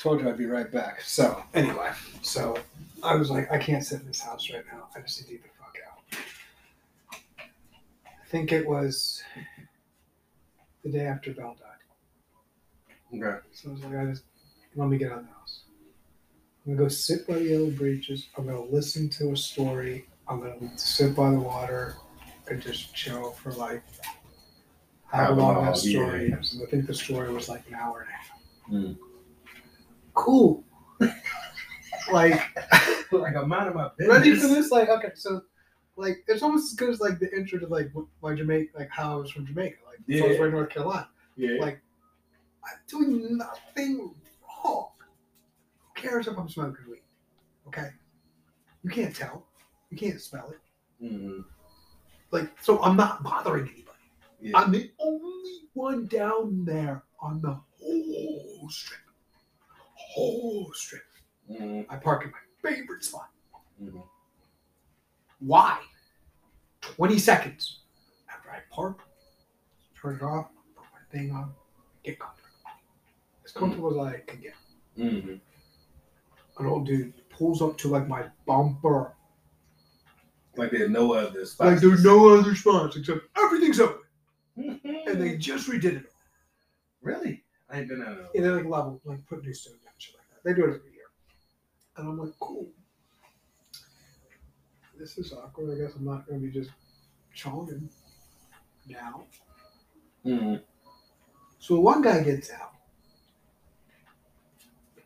told you I'd be right back. So anyway, so I was like, I can't sit in this house right now. I just need to get the fuck out. I think it was the day after Belle died. Okay. So I was like, I just let me get out of the house. I'm gonna go sit by the yellow breeches. I'm gonna listen to a story. I'm gonna sit by the water and just chill for like How long that story yeah. is. And I think the story was like an hour and a half. Mm. Cool. like like I'm out of my business. ready for this? Like okay, so like it's almost as good as like the intro to like my Jamaica, like how I was from Jamaica, like so I was from North Carolina. Yeah. Like I'm doing nothing wrong. Who cares if I'm smoking weed? Okay, you can't tell, you can't smell it. Mhm. Like so, I'm not bothering anybody. Yeah. I'm the only one down there on the whole strip. Whole strip. Mhm. I park in my favorite spot. Mhm. Why? 20 seconds after I park, turn it off, put my thing on, get comfortable. As comfortable as I can get. Mhm. An old dude pulls up to like my bumper. Like there's no other spot. Like there's no other spots except everything's open. Mhm. And they just redid it. really. I ain't been out of. And they like level, like put new stone down, shit like that. They do it every year. And I'm like, cool. This is awkward. I guess I'm not gonna be just chonging now. Mhm. So one guy gets out,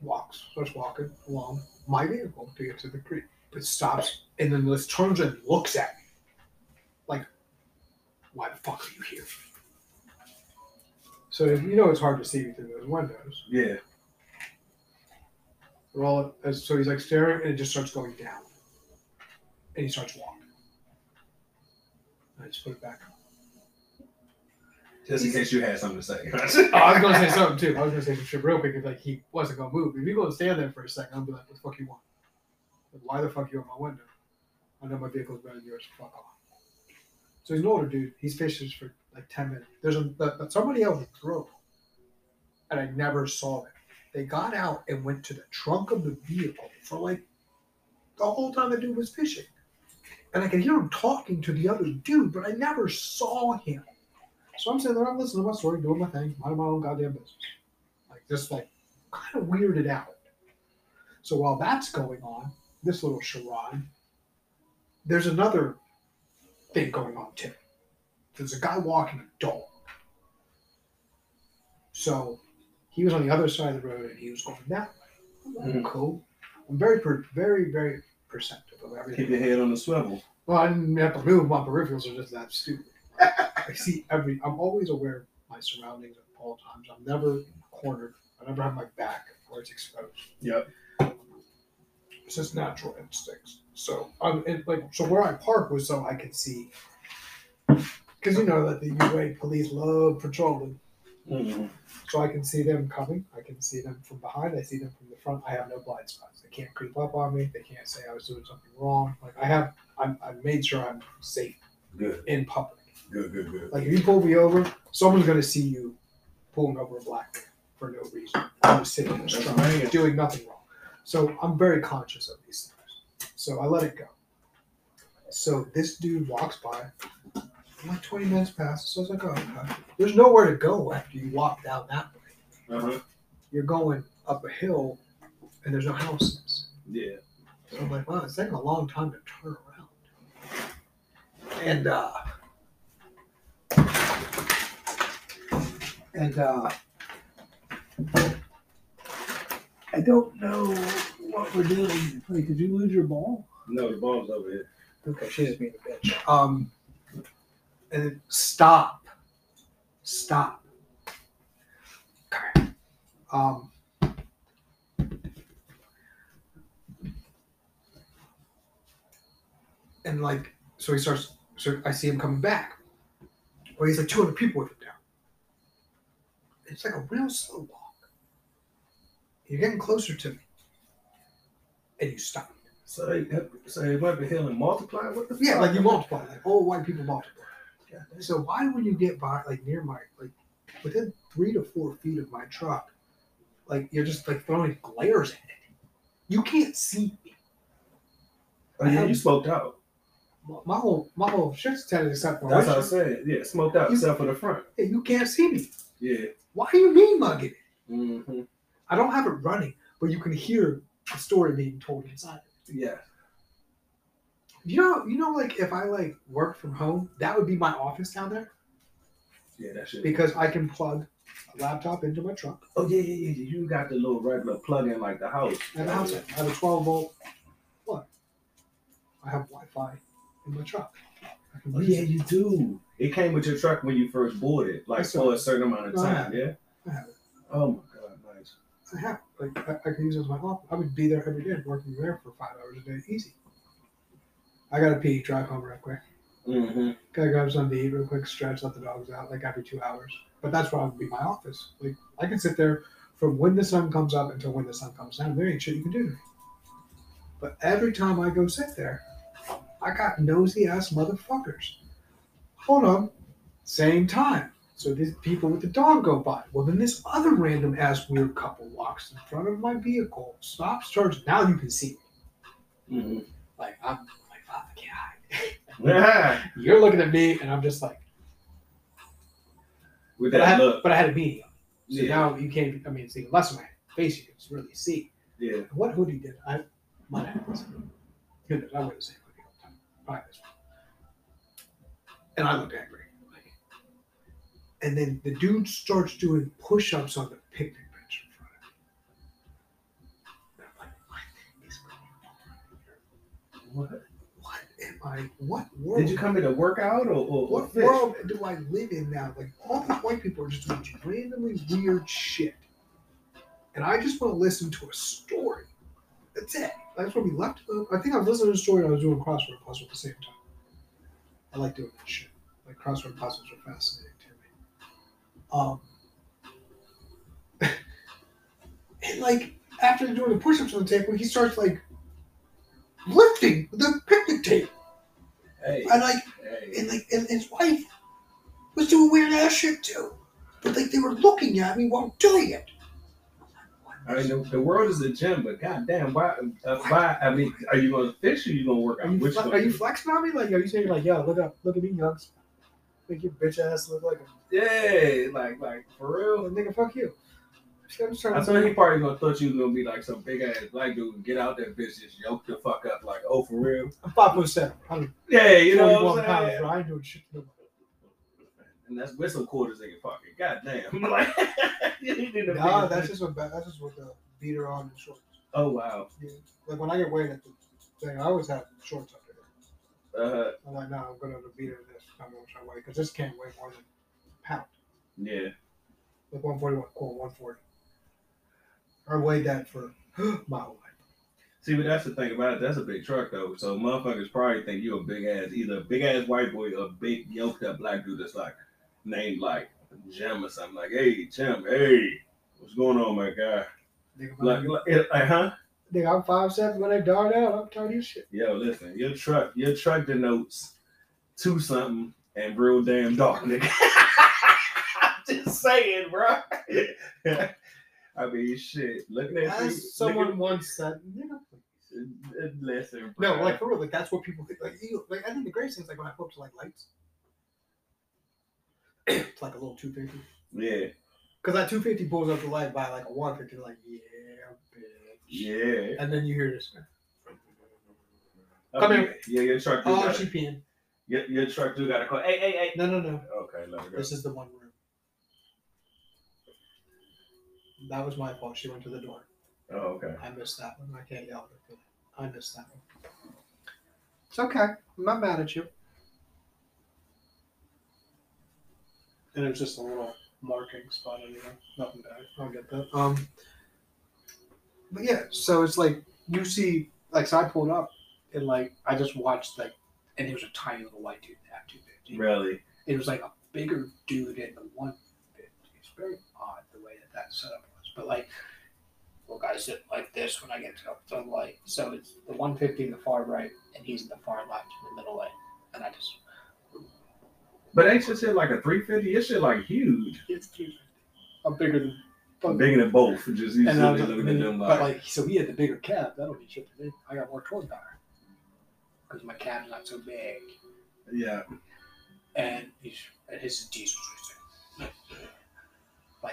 walks, starts walking along my vehicle to get to the creek, but stops and then just turns and looks at me. Like, why the fuck are you here? So you know it's hard to see me through those windows. Yeah. We're all uh, so he's like staring and it just starts going down. And he starts walking. I just put it back on. Just in case you had something to say. Oh, I was gonna say something too. I was gonna say some shit real quick if like he wasn't gonna move. If you go and stand there for a second, I'll be like, what the fuck you want? Like, why the fuck you on my window? I know my vehicle's better than yours, fuck off. So he's an older dude. He's fishes for like ten minutes. There's a but somebody else drove. And I never saw them. They got out and went to the trunk of the vehicle for like the whole time the dude was fishing. And I could hear him talking to the other dude, but I never saw him. So I'm sitting there, I'm listening to my story, doing my thing, minding my own goddamn business. Like just like kind of weirded out. So while that's going on, this little charade, there's another thing going on too. There's a guy walking a dog. So he was on the other side of the road and he was going that way. I'm Mhm. Cool. I'm very, very, very perceptive of everything. Keep your head on the swivel. Well, I didn't have to move. My peripherals are just that stupid. I see every. I'm always aware of my surroundings at all times. I'm never cornered. I never have my back where it's exposed. Yep. It's just natural instincts. So I'm like so where I park was so I could see. Because you know that the UA police love patrolling, Mhm. so I can see them coming. I can see them from behind. I see them from the front. I have no blind spots. They can't creep up on me. They can't say I was doing something wrong. Like I have. I'm, I made sure I'm safe Good. in public. Good. Good. Good. Like if you pull me over, someone's gonna see you pulling over a black man for no reason. I'm just sitting strong, right. doing nothing wrong. So I'm very conscious of these things. So I let it go. So this dude walks by. Like 20 minutes passed, so I was like, oh, okay. There's nowhere to go after you walk down that way. Uh huh. You're going up a hill, and there's no houses. Yeah. So I'm like, wow, it's taking a long time to turn around. And uh and uh I don't know what we're doing. Wait, did you lose your ball? No, the ball's over here. Okay, she's just being a bitch. Um and stop. Stop. Okay. Um and like so he starts so I see him coming back. Well he's like two hundred people with him now. It's like a real slow walk. You're getting closer to me. And you stop. So they, so they went to hill and multiplied. What the? Yeah, fuck? like you multiply, like all white people multiply. So why would you get by like near my like within three to four feet of my truck, like you're just like throwing glares at it. You can't see me. Oh, yeah, you smoked out. My- My whole my whole shit's tatted except for That's what I said. Yeah, smoked out You- except for the front. Hey, you can't see me. Yeah. Why are you mean mugging it? Mm-hmm. I don't have it running, but you can hear the story being told inside. Yeah. You know, you know, like if I like work from home, that would be my office down there Yeah, that shit. because I can plug a laptop into my truck. Oh yeah, yeah, yeah. You got the little regular plug in like the house. And house I have a 12 volt plug. I have Wi-Fi in my truck. Oh yeah, it. you do. It came with your truck when you first bought it, like for a certain amount of No, time. Yeah. I have it. Oh my god, nice. I have like I, I can use it as my office. I would be there every day, working there for five hours a day, easy. I gotta pee, drive home real quick. Mm-hmm. Gotta grab something to eat real quick, stretch, let the dogs out like every two hours. But that's why I would be my office. Like I can sit there from when the sun comes up until when the sun comes down. There ain't shit you can do to me. But every time I go sit there, I got nosy ass motherfuckers. Hold on, same time. So these people with the dog go by. Well, then this other random ass weird couple walks in front of my vehicle, stops, charges. Now you can see me. Mm-hmm. Like I'm Yeah. You're looking at me, and I'm just like. With But I, that had, look. but I had a beanie on. So Yeah. now you can't. I mean, it's even less of my face. You can just really see. Yeah. What hoodie did I? Might have. Goodness, I wear the same hoodie all the time. Probably this one. And I looked angry. Like, and then the dude starts doing push-ups on the picnic bench in front of me. And I'm like, what is going on here? What? I? What world? Did you come in to work out or, or, What fish? world do I live in now? Like all these white people are just doing randomly weird shit, and I just want to listen to a story. That's it. That's what we left. I think I was listening to a story. and I was doing crossword puzzles at the same time. I like doing that shit. Like crossword puzzles are fascinating to me. Um, and like after doing the push-ups on the table, he starts like lifting the picnic table. Hey. And like hey. and like and his wife was doing weird ass shit too. But like they were looking at me while doing it. I mean, the, the world is a gym, but goddamn, why? Uh, why? I mean, are you going to fish or you going to work Are out? you, Which fle- are you flexing on me? Like are you saying like, yo, look up, look at me, youngs. Make your bitch ass look like a Yeah, like, like for real. well, nigga. Fuck you. I'm just trying I to thought he probably gonna thought you was gonna be like some big ass black dude and get out there, bitch, just yoke the fuck up, like, oh, for real? I'm five foot seven. I'm Yeah, you know 41 what I'm pounds, saying? bro. I ain't doing shit. to nobody. And that's with some quarters in your pocket. Goddamn. like, you need to Nah, that's just what that's just what the beater on and shorts. Oh wow. Yeah. Like when I get weighed at the thing, I always have shorts up there. Uh, I'm like, no, I'm gonna have a beater in this. I'm gonna try to weigh because this can't weigh more than a pound. yeah. Like 141, cool, 140. I weighed that for my wife. See, but that's the thing about it. That's a big truck though. So motherfuckers probably think you a big ass, either a big ass white boy or a big yoked up black dude that's like named like Jim or something. Like, hey, Jim, hey, what's going on, my guy? Nigga, Like, I'm, like, eh, like huh? nigga, I'm five seven when they dart out. I'm telling you shit. Yo, listen, your truck, your truck denotes two something and real damn dark, nigga. I'm just saying, bro. I mean, shit. Looking at As someone once said, nigga, please. looking- listen, No, like for real, like that's what people think. Like, you, like I think the greatest thing is like when I pull up to like lights. it's like a little 250. yeah, Because that 250 pulls up the light by like a 150, like, yeah, bitch. yeah. And then you hear this. Oh, Come here. Yeah, your truck. Oh, she peeing. your, your truck do got to call. Hey, hey, hey. No, no, no. Okay, let her go. This is the one room. That was my fault. She went to the door. Oh, okay. I missed that one. I can't yell at her for that. I missed that one. It's okay. I'm not mad at you. And it's just a little marking spot anyway. Nothing bad. I'll get that. Um, but yeah, so it's like you see, like, so I pulled up and like I just watched like, and there was a tiny little white dude in that 250. Really? It was like a bigger dude in the 150. It's very odd the way that that setup was, but like. Look, I sit like this when I get to the light. So it's the 150 in the far right, and he's in the far left in the middle lane. And I just, But ain't your shit like a 350? Your shit like huge. it's 250. I'm bigger than But, Bigger than both. Just you and I was sitting like, looking at them but like, like, so he had the bigger cab. That'll be shit to me. I got more torque power because my cab's not so big, yeah. and he's and his is diesel.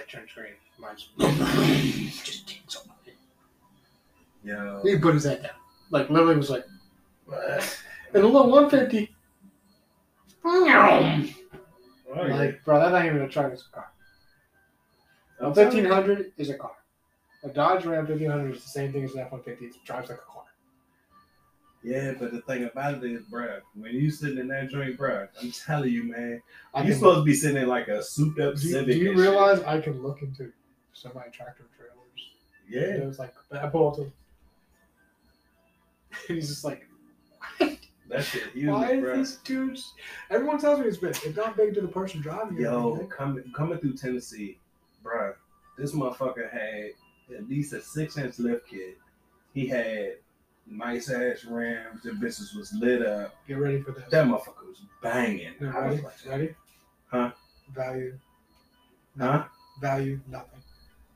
So it's like- Light turns green. Mine's just takes off. it. Yeah. He put his head down. Like literally was like, and a little 150. Like, bro, that's not even a truck, it's a car. A I'm telling you. 1500 is a car. A Dodge Ram 1500 is the same thing as an F 150. It drives like a car. Yeah, but the thing about it is, bruh, when you sitting in that joint, bruh, I'm telling you, man, I you supposed to be sitting in like a souped up do, Civic. do you and shit. realize I can look into semi tractor trailers? Yeah. And it was like, I pull up to. And he's just like, That shit huge, why bruh. is this dude? Everyone tells me it's big. It's not big to the person driving it. Yo, coming coming through Tennessee, bruh, this motherfucker had at least a six inch lift kit. He had nice ass rims. The business was lit up. Get ready for that. That motherfucker was banging. Yeah, I ready? like, Ready? Huh? Value. huh? Value, nothing.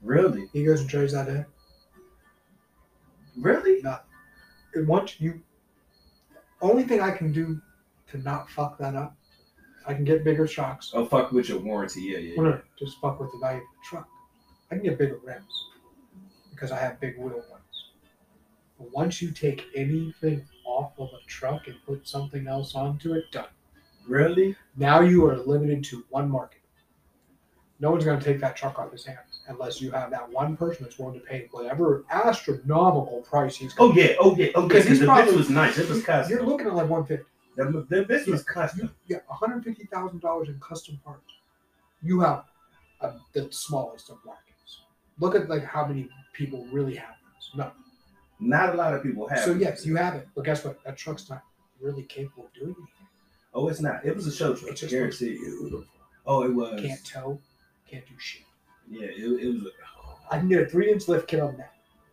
Really? He goes and trades that in. Really? And once you, only thing I can do to not fuck that up, I can get bigger shocks. Oh fuck with your warranty, yeah, yeah. No, just fuck with the value of the truck. I can get bigger rims because I have big wheel once you take anything off of a truck and put something else onto it, done. Really? Now you are limited to one market. No one's going to take that truck off his hands unless you have that one person that's willing to pay whatever astronomical price he's Oh going yeah, oh yeah, oh yeah. Because the probably- was nice. It was custom. You're looking at like 150. The, the bitch was custom. You get $150,000 in custom parts. You have uh, the smallest of markets. Look at like how many people really have those. No. Not a lot of people have. So it. yes, you have it. But guess what? That truck's not really capable of doing anything. Oh, it's not. It was a show truck. It just looks guarantee beautiful. Oh, it was. Can't tow, can't do shit. Yeah, it, it was. I can get a three inch lift kit on that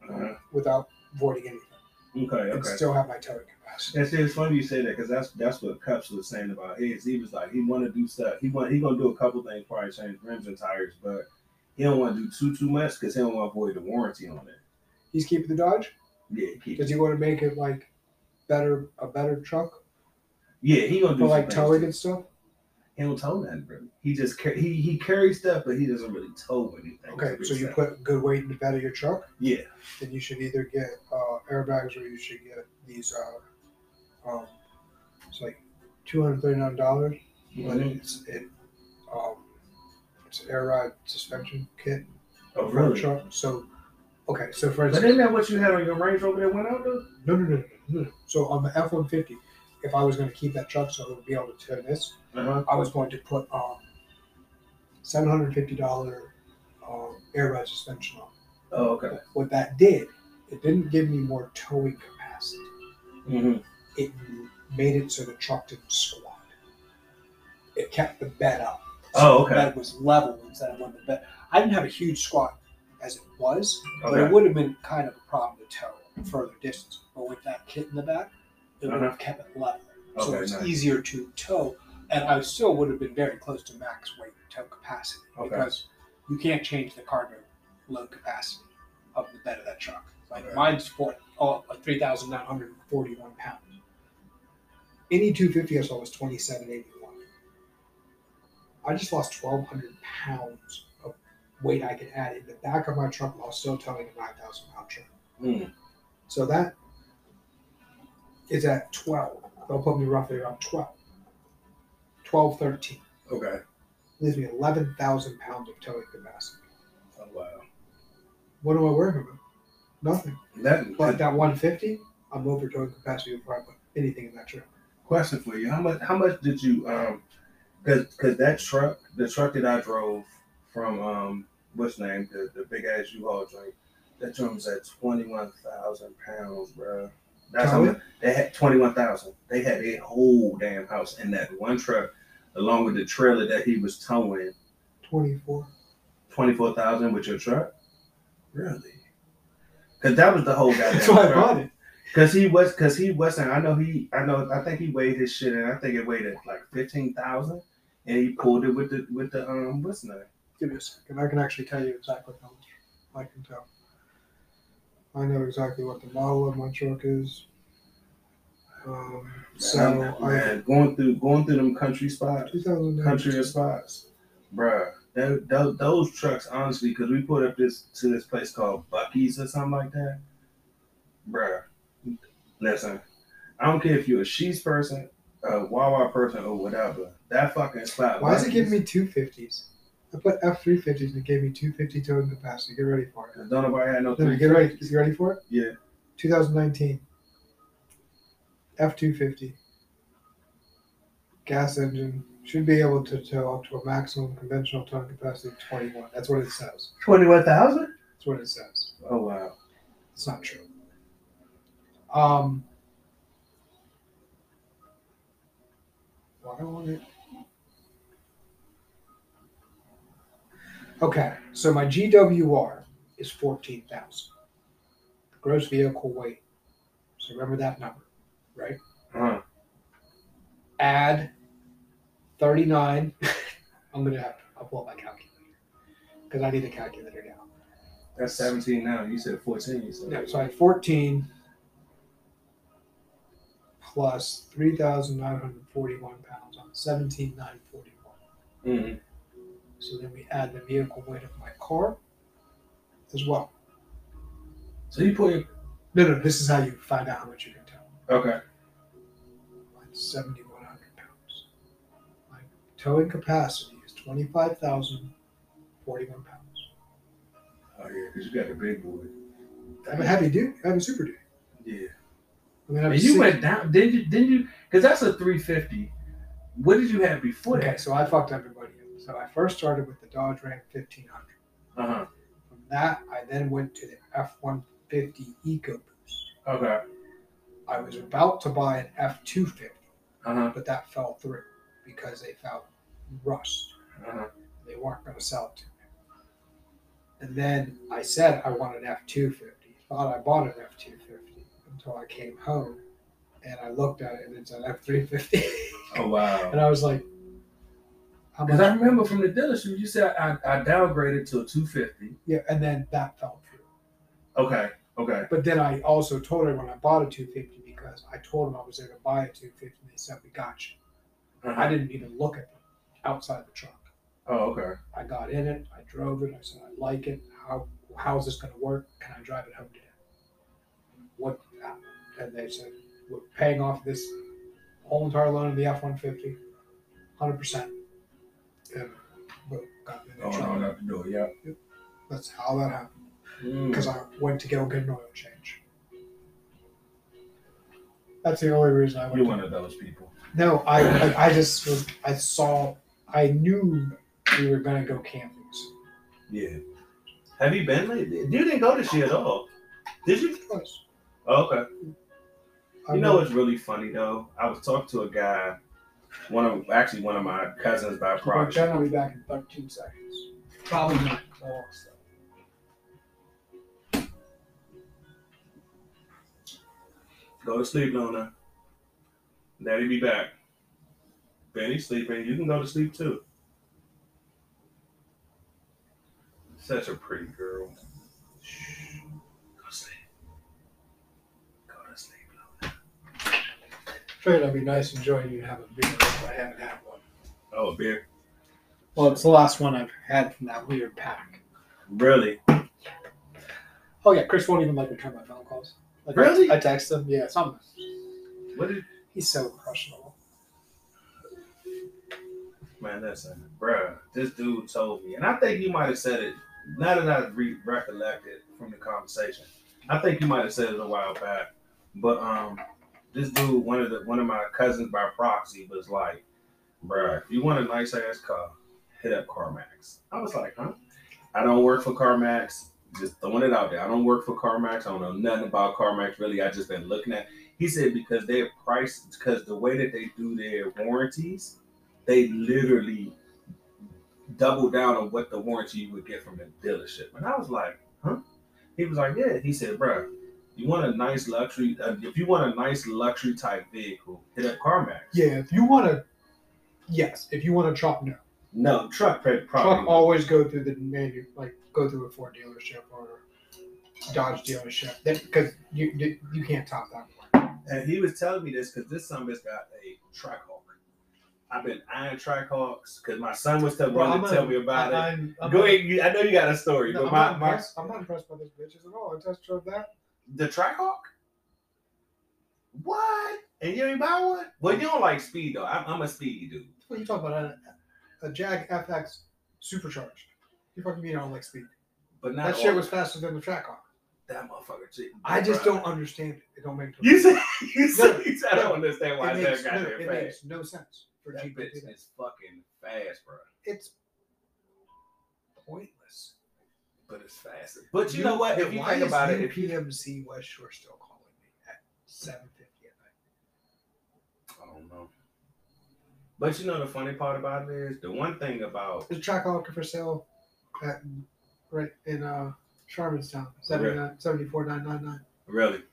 Uh-huh. without voiding anything. Okay, okay. And still have my towing capacity. And see, it's funny you say that because that's that's what Cups was saying about his. He was like he want to do stuff. He want he gonna do a couple things, probably change rims and tires, but he don't want to do too too much because he don't want to avoid the warranty on it. He's keeping the Dodge. Yeah, keep, Does he want to make it like better, a better truck yeah, he gonna do for like things, towing and stuff? He don't tow nothing really. He just car- he he carries stuff, but he doesn't really tow anything. Okay, so you put good weight in the bed of your truck. yeah. then you should either get uh, airbags or you should get these. Uh, um, it's like two hundred thirty nine dollars, but Mhm. it's it. Um, it's an air ride suspension kit Oh for a really? truck. So, okay, so for But instance, isn't that what you had on your Range Rover that went out though? no, no, no, no, no. So on the F one fifty, if I was going to keep that truck so it would be able to turn this, Uh-huh. I was going to put um, seven hundred fifty dollar um, air ride suspension on. Oh okay. What that did, it didn't give me more towing capacity. Mm-hmm. it made it so the truck didn't squat. It kept the bed up. Oh, the okay. bed was level instead of when the bed. I didn't have a huge squat as it was, but Okay. it would have been kind of a problem to tow further distance. But with that kit in the back, it would Uh-huh. have kept it level. So Okay, it's nice. easier to tow. And I still would have been very close to max weight tow capacity Okay. because you can't change the cargo load capacity of the bed of that truck. Like Right. mine's for oh, 3,941 pounds. Any 250 I saw was 2781. I just lost 1,200 pounds of weight I could add in the back of my truck while still towing a 9,000 pound truck. Mm. So that is at 12. They'll put me roughly around 12. 12, 13. Okay. Leaves me 11,000 pounds of towing capacity. Oh wow. What am I worrying about? Nothing. That But that 150, I'm over towing capacity before I put anything in that truck. question for you. How much how much did you um cause cause that truck, the truck that I drove from um what's name, the, the big ass U Haul joint, that joint was at twenty one thousand pounds, bro. That's how much they had twenty one thousand. They had a whole damn house in that one truck, along with the trailer that he was towing. 24. Twenty four thousand with your truck? Really? Cause that was the whole goddamn That's why I bought it. Cause he was, cause he wasn't. I know he. I know. I think he weighed his shit, and I think it weighed at like fifteen thousand, and he pulled it with the with the um what's name Give me a second. I can actually tell you exactly how much I can tell. I know exactly what the model of my truck is. Um, so man, I man, going through going through them country spots, 2009. country spots, bruh. That, tho- those trucks, honestly, because we put up this to this place called Buc-ee's or something like that, bruh. Listen, I don't care if you're a Sheets person, a Wawa person, or whatever. That fucking spot. Why is it giving me two fifties? I put F three fifties and it gave me two fifty towing capacity. Get ready for it. I Don't nobody have no No, three. get ready. Is you ready for it? Yeah. 2019. F two fifty. Gas engine should be able to tow up to a maximum conventional towing capacity of twenty one. That's what it says. Twenty-one thousand. That's what it says. Oh wow. It's not true. Um. Why won't it? Okay, so my GWR is fourteen thousand. Gross vehicle weight. So remember that number, right? Uh-huh. Add thirty-nine. I'm gonna have to. I'll pull up my calculator because I need a calculator now. That's seventeen now. You said fourteen. You said. No, so I had 14 plus 3,941 pounds on 17,941. Mhm. So then we add the vehicle weight of my car as well. So you put your No, no, this is how you find out how much you can tow. okay. Like 7,100 pounds. My towing capacity is 25,041 pounds. Oh yeah, because you got the big boy. I have a heavy dude, I have a super dude. Yeah. I mean, And you six- went down, didn't you? Didn't you? Because that's a 350. What did you have before Okay, that? so I fucked everybody. So I first started with the Dodge Ram 1500. Uh huh. From that, I then went to the F 150 EcoBoost. Okay. I was about to buy an F 250, Uh huh. but that fell through because they found rust. Uh-huh. They weren't going to sell it to me. And then I said I want an F 250. Thought I bought an F 250 until I came home and I looked at it and it's an F 350. Oh wow. and I was like, Because? I remember from the dealership, you said I, I downgraded to a 250. Yeah, and then that fell through. Okay. Okay. But then I also told her when I bought a 250 because I told them I was there to buy a 250 and they said, we got you. Uh-huh. I didn't even look at the outside of the truck. Oh okay. I got in it, I drove it, I said, I like it. How how is this gonna work? Can I drive it home today? What and they said, We're paying off this whole entire loan of the F one fifty, hundred percent. And boom, got in the Oh truck. no, not the door. Yeah. That's how that happened. Hmm. Because I went to go get an oil change. That's the only reason I went. You're to- one of those people. No, I, I I just was I saw I knew we were gonna go camping. Yeah. Have you been lately? You didn't go this year at all. Did you? Twice. Oh, okay. I You know went- what's really funny though? I was talking to a guy, one of actually one of my cousins by Well, proxy. Jen will be back in 13 seconds. Probably not close, though. Go to sleep, Luna. Daddy be back. Benny's sleeping. You can go to sleep too. Such a pretty girl. Shh. Go to sleep. Go to sleep, Luna. Figured I'd be nice and join you to have a beer, but I haven't had one. Oh, a beer. Well, it's the last one I've had from that weird pack. Really? Oh, yeah, Chris won't even like return my phone calls. Like, Really? I, I text him. Yeah, something. What did He's so impressionable. man? Listen, bruh. This dude told me, and I think you might have said it. Now that I re- recollected from the conversation, I think you might have said it a while back. But um, this dude, one of the one of my cousins by proxy, was like, "Bruh, if you want a nice ass car, hit up CarMax." I was like, "Huh?" I don't work for CarMax. Just throwing it out there. I don't work for CarMax. I don't know nothing about CarMax really. I just been looking at. He said because their price, because the way that they do their warranties, they literally double down on what the warranty you would get from the dealership. And I was like, huh? He was like, yeah. He said, bro, you want a nice luxury, uh, if you want a nice luxury type vehicle, hit up CarMax. Yeah, if you want to, yes. If you want a truck, no. No, truck pre- Truck probably. always go through the manu, like go through a Ford dealership or Dodge dealership. That because you you you can't top that one. And he was telling me this because this son has got a Trackhawk. I've been eyeing Trackhawks because my son was telling Bro, wanted I'm to tell me about it. I'm, I'm Go ahead. you- I know you got a story, No, but I'm, my, not my impressed, I'm not impressed by those bitches at all. I test drove that. The Trackhawk. What? And you ain't buy one? Well, you don't like speed though. I'm, I'm a speedy dude. What are you talking about? A, a Jag FX supercharged. You fucking mean I don't like speed? But not That shit was faster than the Trackhawk. that motherfucker. cheap. I just don't understand it. It don't make You said you No, said, you said I don't understand why it that makes, got no, there it fast. makes no sense for That to bitch that. is fucking fast, bro. It's pointless. But it's fast. But you know what? If you think about it, if you UPMC West Shore still calling me at seven fifty at night? I don't know. But you know the funny part about it is the one thing about the Trackhawk for sale at right in uh Shiremanstown, 79 74999. really,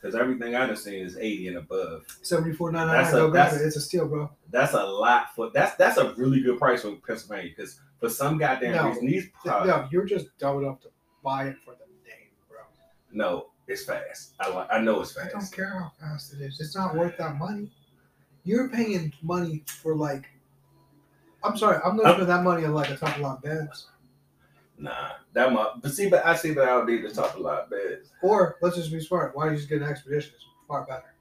because everything I done seen is eighty and above. 74999. That's a- Go grab that's- it. It's a steal, bro. That's a lot for that's that's a really good price for Pennsylvania because for some goddamn No. reason these uh, no, you're just dumb enough to buy it for the name, bro. no, it's fast. I I know it's fast. I don't care how fast it is. It's not worth that money. You're paying money for like. I'm sorry, I'm not I'm- that money on like a top a lot beds. Nah, that much. But see, but I see but I would need the top a lot better. Or let's just be smart. Why don't you just get an expedition? It's far better.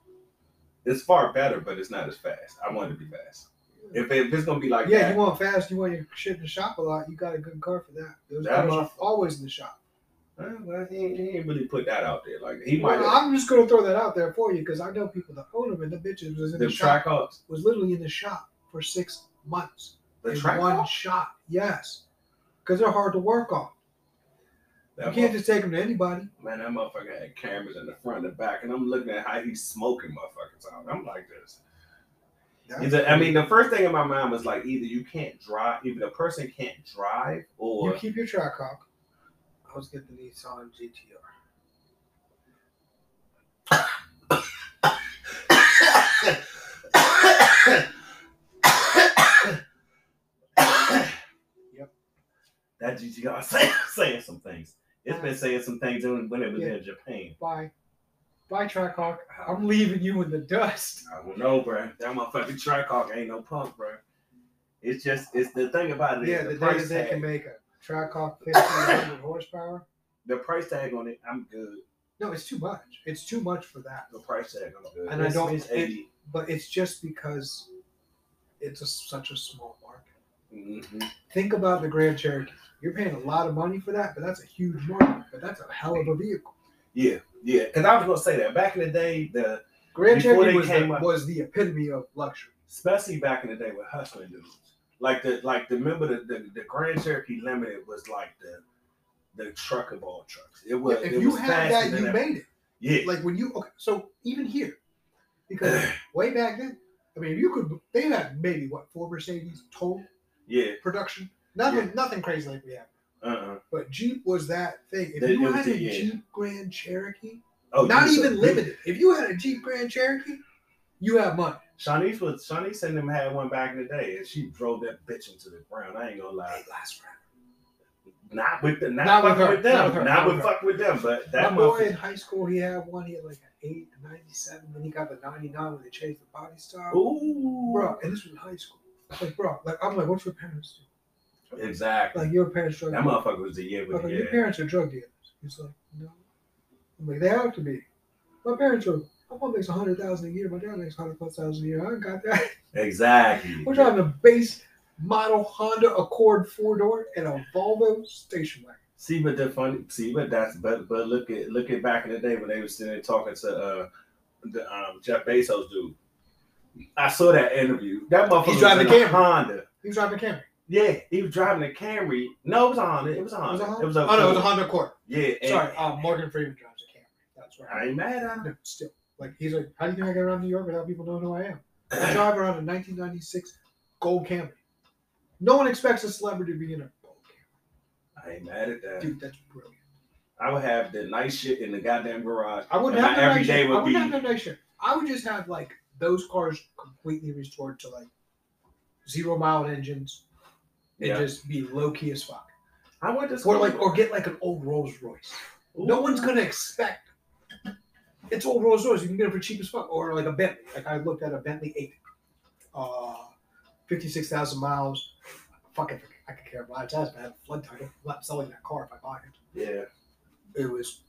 It's far better, but it's not as fast. I want it to be fast. If, if it's gonna be like yeah, that, you want fast, you want your shit in the shop a lot, you got a good car for that. Those That cars always in the shop. well, he, ain't- he ain't really put that out there. Like he might Well, have I'm just gonna throw that out there for you because I know people that own them and the bitches was in the the track shop hawks. was literally in the shop for six months. The in track one hawk? shot. Yes. Because they're hard to work on. That you can't just take them to anybody. man, that motherfucker had cameras in the front and the back, and I'm looking at how he's smoking motherfuckers out. I'm like this. Either, I mean, the first thing in my mind was like, either you can't drive, either the person can't drive, or you keep your Trackhawk. I was getting the Nissan GTR. Yep. That GTR saying, saying some things. It's been saying some things when when it was Yeah. in Japan. Bye. Bye, Trackhawk. I'm leaving you in the dust. I don't know, bro. That motherfucking Trackhawk ain't no punk, bro. It's just, it's the thing about it. Yeah, the, the price they tag. can make a Trackhawk 1500 horsepower. the price tag on it, I'm good. No, it's too much. It's too much for that. The price tag, I'm good. And I don't- It's it-. But it's just because it's a, such a small market. Mhm. Think about the Grand Cherokee. You're paying a lot of money for that, but that's a huge market. But that's a hell of a vehicle. Yeah, yeah. Because I was gonna say that back in the day, the Grand Cherokee was the, was the epitome of luxury. especially back in the day with hustling dudes, like the like the remember the the, the Grand Cherokee Limited was like the the truck of all trucks. It was. if it you was had that, you ever. made it. Yeah, Like when you okay, so even here, because way back then, I mean, you could they had maybe what four Mercedes total yeah. production. Nothing, Yeah. nothing crazy like we have. Uh-uh. But Jeep was that thing. If That- you it was had the- a yeah. Jeep Grand Cherokee, Oh, not you- even you- limited. If you had a Jeep Grand Cherokee, you have money. Shanice was Shanice and them had one back in the day, and she drove that bitch into the ground. I ain't gonna lie. They last forever. Not with the not, Not with fucking her, with them. not Not, with her, not with with her. fuck with them. But that My boy motherfucker. in high school, he had one. He had like an eight, a ninety-seven. Then he got the ninety-nine when they changed the body style. Ooh, Bro, and this was in high school. Like, bro, like I'm like, what's your parents do? Exactly. Like your parents drug that dealers. motherfucker was the year with like, your parents are drug dealers. He's like, no. I'm like, they have to be. My parents are. My mom makes a hundred thousand a year. My dad makes hundred plus thousand a year. I ain't got that. Exactly. We're driving a base model Honda Accord four door and a Volvo station wagon. See, but the funny, see, but that's but but look at look at back in the day when they was sitting there talking to uh the um Jeff Bezos dude. I saw that interview. That motherfucker He's was driving in a a Camry. Honda. He was driving a Camry. Yeah, he was driving a Camry. No, it was a Honda. It was a Honda. It was a Honda. It was a oh no, it was a Honda Accord. Yeah, and Sorry, um, Morgan Freeman drives a Camry. That's right. I ain't mad at him. Still, like he's like, how do you think I get around New York without people knowing who I am? I drive around a 1996 gold Camry. No one expects a celebrity to be in a gold Camry. I ain't mad at that. Dude, that's brilliant. I would have the nice shit in the goddamn garage. I wouldn't have every nice day would I wouldn't be- have no nice shit. I would just have like those cars completely restored to like zero mile engines, and Yeah. just be low key as fuck. I want to Or like, or get like an old Rolls Royce. No one's gonna expect. It's old Rolls Royce. You can get it for cheap as fuck, or like a Bentley. Like I looked at a Bentley Eight, uh, fifty-six thousand miles. Fuck Fucking, I could care about it. I have a flood title. I'm not selling that car if I buy it. Yeah. It was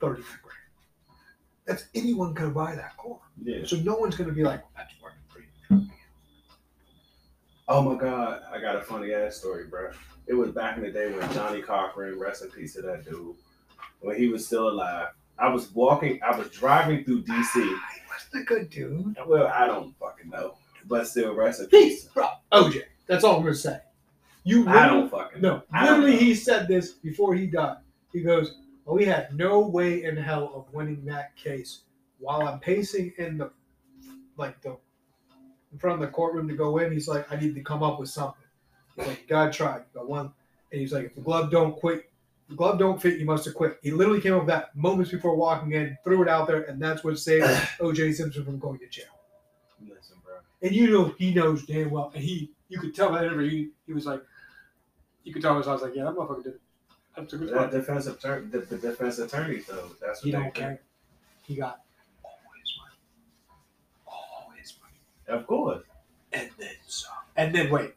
thirty grand. That's anyone gonna buy that car. Yeah. So no one's gonna be like, that's working pretty. Oh my God, I got a funny ass story, bro. It was back in the day when Johnnie Cochran, rest in peace to that dude, when he was still alive. I was walking, I was driving through DC. He wasn't a good dude. Well, I don't fucking know, but still, rest in He, peace. bro, OJ. That's all I'm gonna say. You I don't fucking No, I literally, know. he said this before he died. He goes, well, "We had no way in hell of winning that case." While I'm pacing in the, like the, in front of the courtroom to go in, he's like, "I need to come up with something." He's like, "You gotta try. You got one." And he's like, "If the glove don't quit, the glove don't fit, you must have quit." He literally came up with that moments before walking in, threw it out there, and that's what saved O.J. Simpson from going to jail. Listen, bro. And you know he knows damn well, and he you could tell that interview. He, he was like, you could tell his I was like, yeah, that motherfucker did. it. That's a good That one. defense attorney, the, the defense attorney, though, that's what He they don't care. He got all his money, all his money, Of course, and then some. And then wait,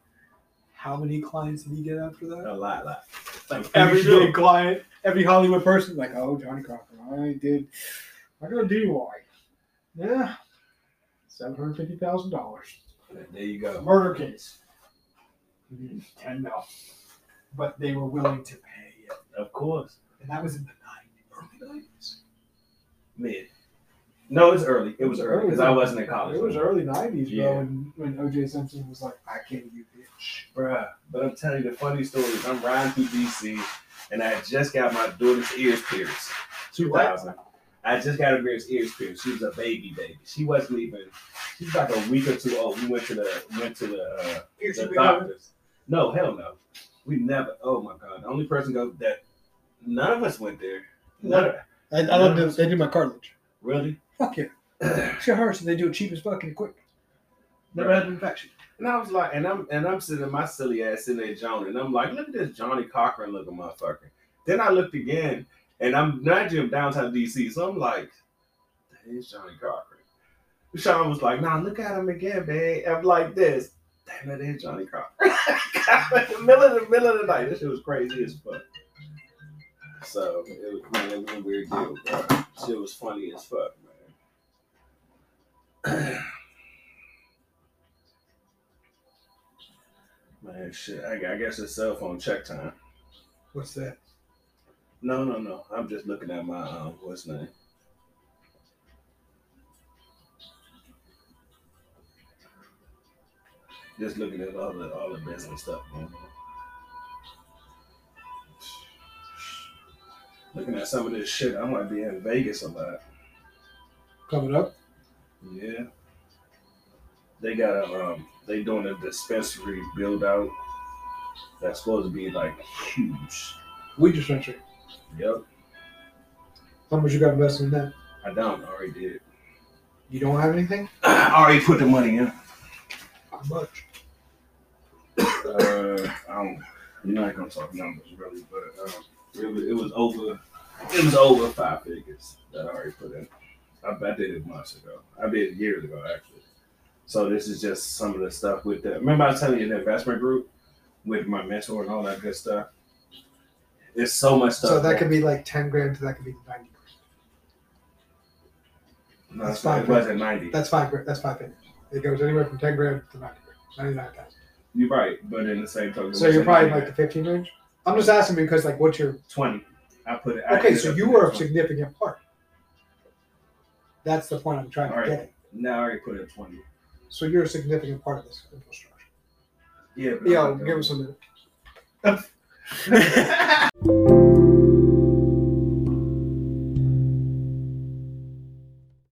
how many clients did he get after that? a lot, lot. Like every sure. big client, every Hollywood person, like, oh, Johnnie Cochran, I did, I got a DUI. Yeah, seven hundred fifty thousand dollars. There you go. murder case. Ten mil. But they were willing to pay it. Of course, And that was in the 90s, early 90s. mid. No, it's early. It was early because I wasn't in college. It was early 90s, Yeah. bro, when, when OJ Simpson was like, I can't you bitch. Bruh, but I'm telling you the funny story is I'm riding through DC and I just got my daughter's ears pierced. 2000. I just got her ears pierced. She was a baby baby. She wasn't even. She was like a week or two old. We went to the went to the, uh, Piercing the doctors. No, hell no. We never. Oh my god. The only person go that. None of us went there. None of, I, I love this. They do my cartilage. Really. Fuck yeah. Shit hurts and they do it cheap as fuck and quick. Never had an infection. And I was like, and I'm and I'm sitting my silly ass sitting there, Johnny, and I'm like, look at this Johnnie Cochran looking motherfucker. Then I looked again, and I'm not in downtown DC, so I'm like, that is Johnnie Cochran. Sean was like, nah, look at him again, man. I'm like this. Damn, that is Johnnie Cochran. in the middle of the middle of the night. This shit was crazy as fuck. So it was man, it was a weird deal, bro. Shit was funny as fuck, man. Man, shit. I, I guess it's cell phone check time. What's that? No, no, no. I'm just looking at my um, what's name. Just looking at all the all the business stuff going on. Looking at some of this shit, I might be in Vegas a lot. Coming up? Yeah. They got a um they doing a dispensary build out that's supposed to be like huge. Weed dispensary. Yep. How much you got invested in that? I don't I already did. You don't have anything? I already put the money in. How much? Uh, I don't. You're not gonna talk numbers really, but um, it was, it was over. It was over five figures that I already put in. I, I did it months ago. I did it years ago actually. So this is just some of the stuff with the. Remember I was telling you the investment group with my mentor and all that good stuff. It's so much stuff. So that could be like 10 grand to that could be 90 grand. No, that's not- It wasn't ninety. That's five grand. That's five figures. It goes anywhere from 10 grand to 90 grand. 99,000. You're right, but in the same token, So you're probably like the 15 range? I'm just asking because, like, what's your. twenty. I put it. I Okay, ended so up you in were a 20. significant part. That's the point I'm trying to All right. get at. Now I already put in twenty. So you're a significant part of this infrastructure. Yeah. but Yeah, I'm not give us a minute.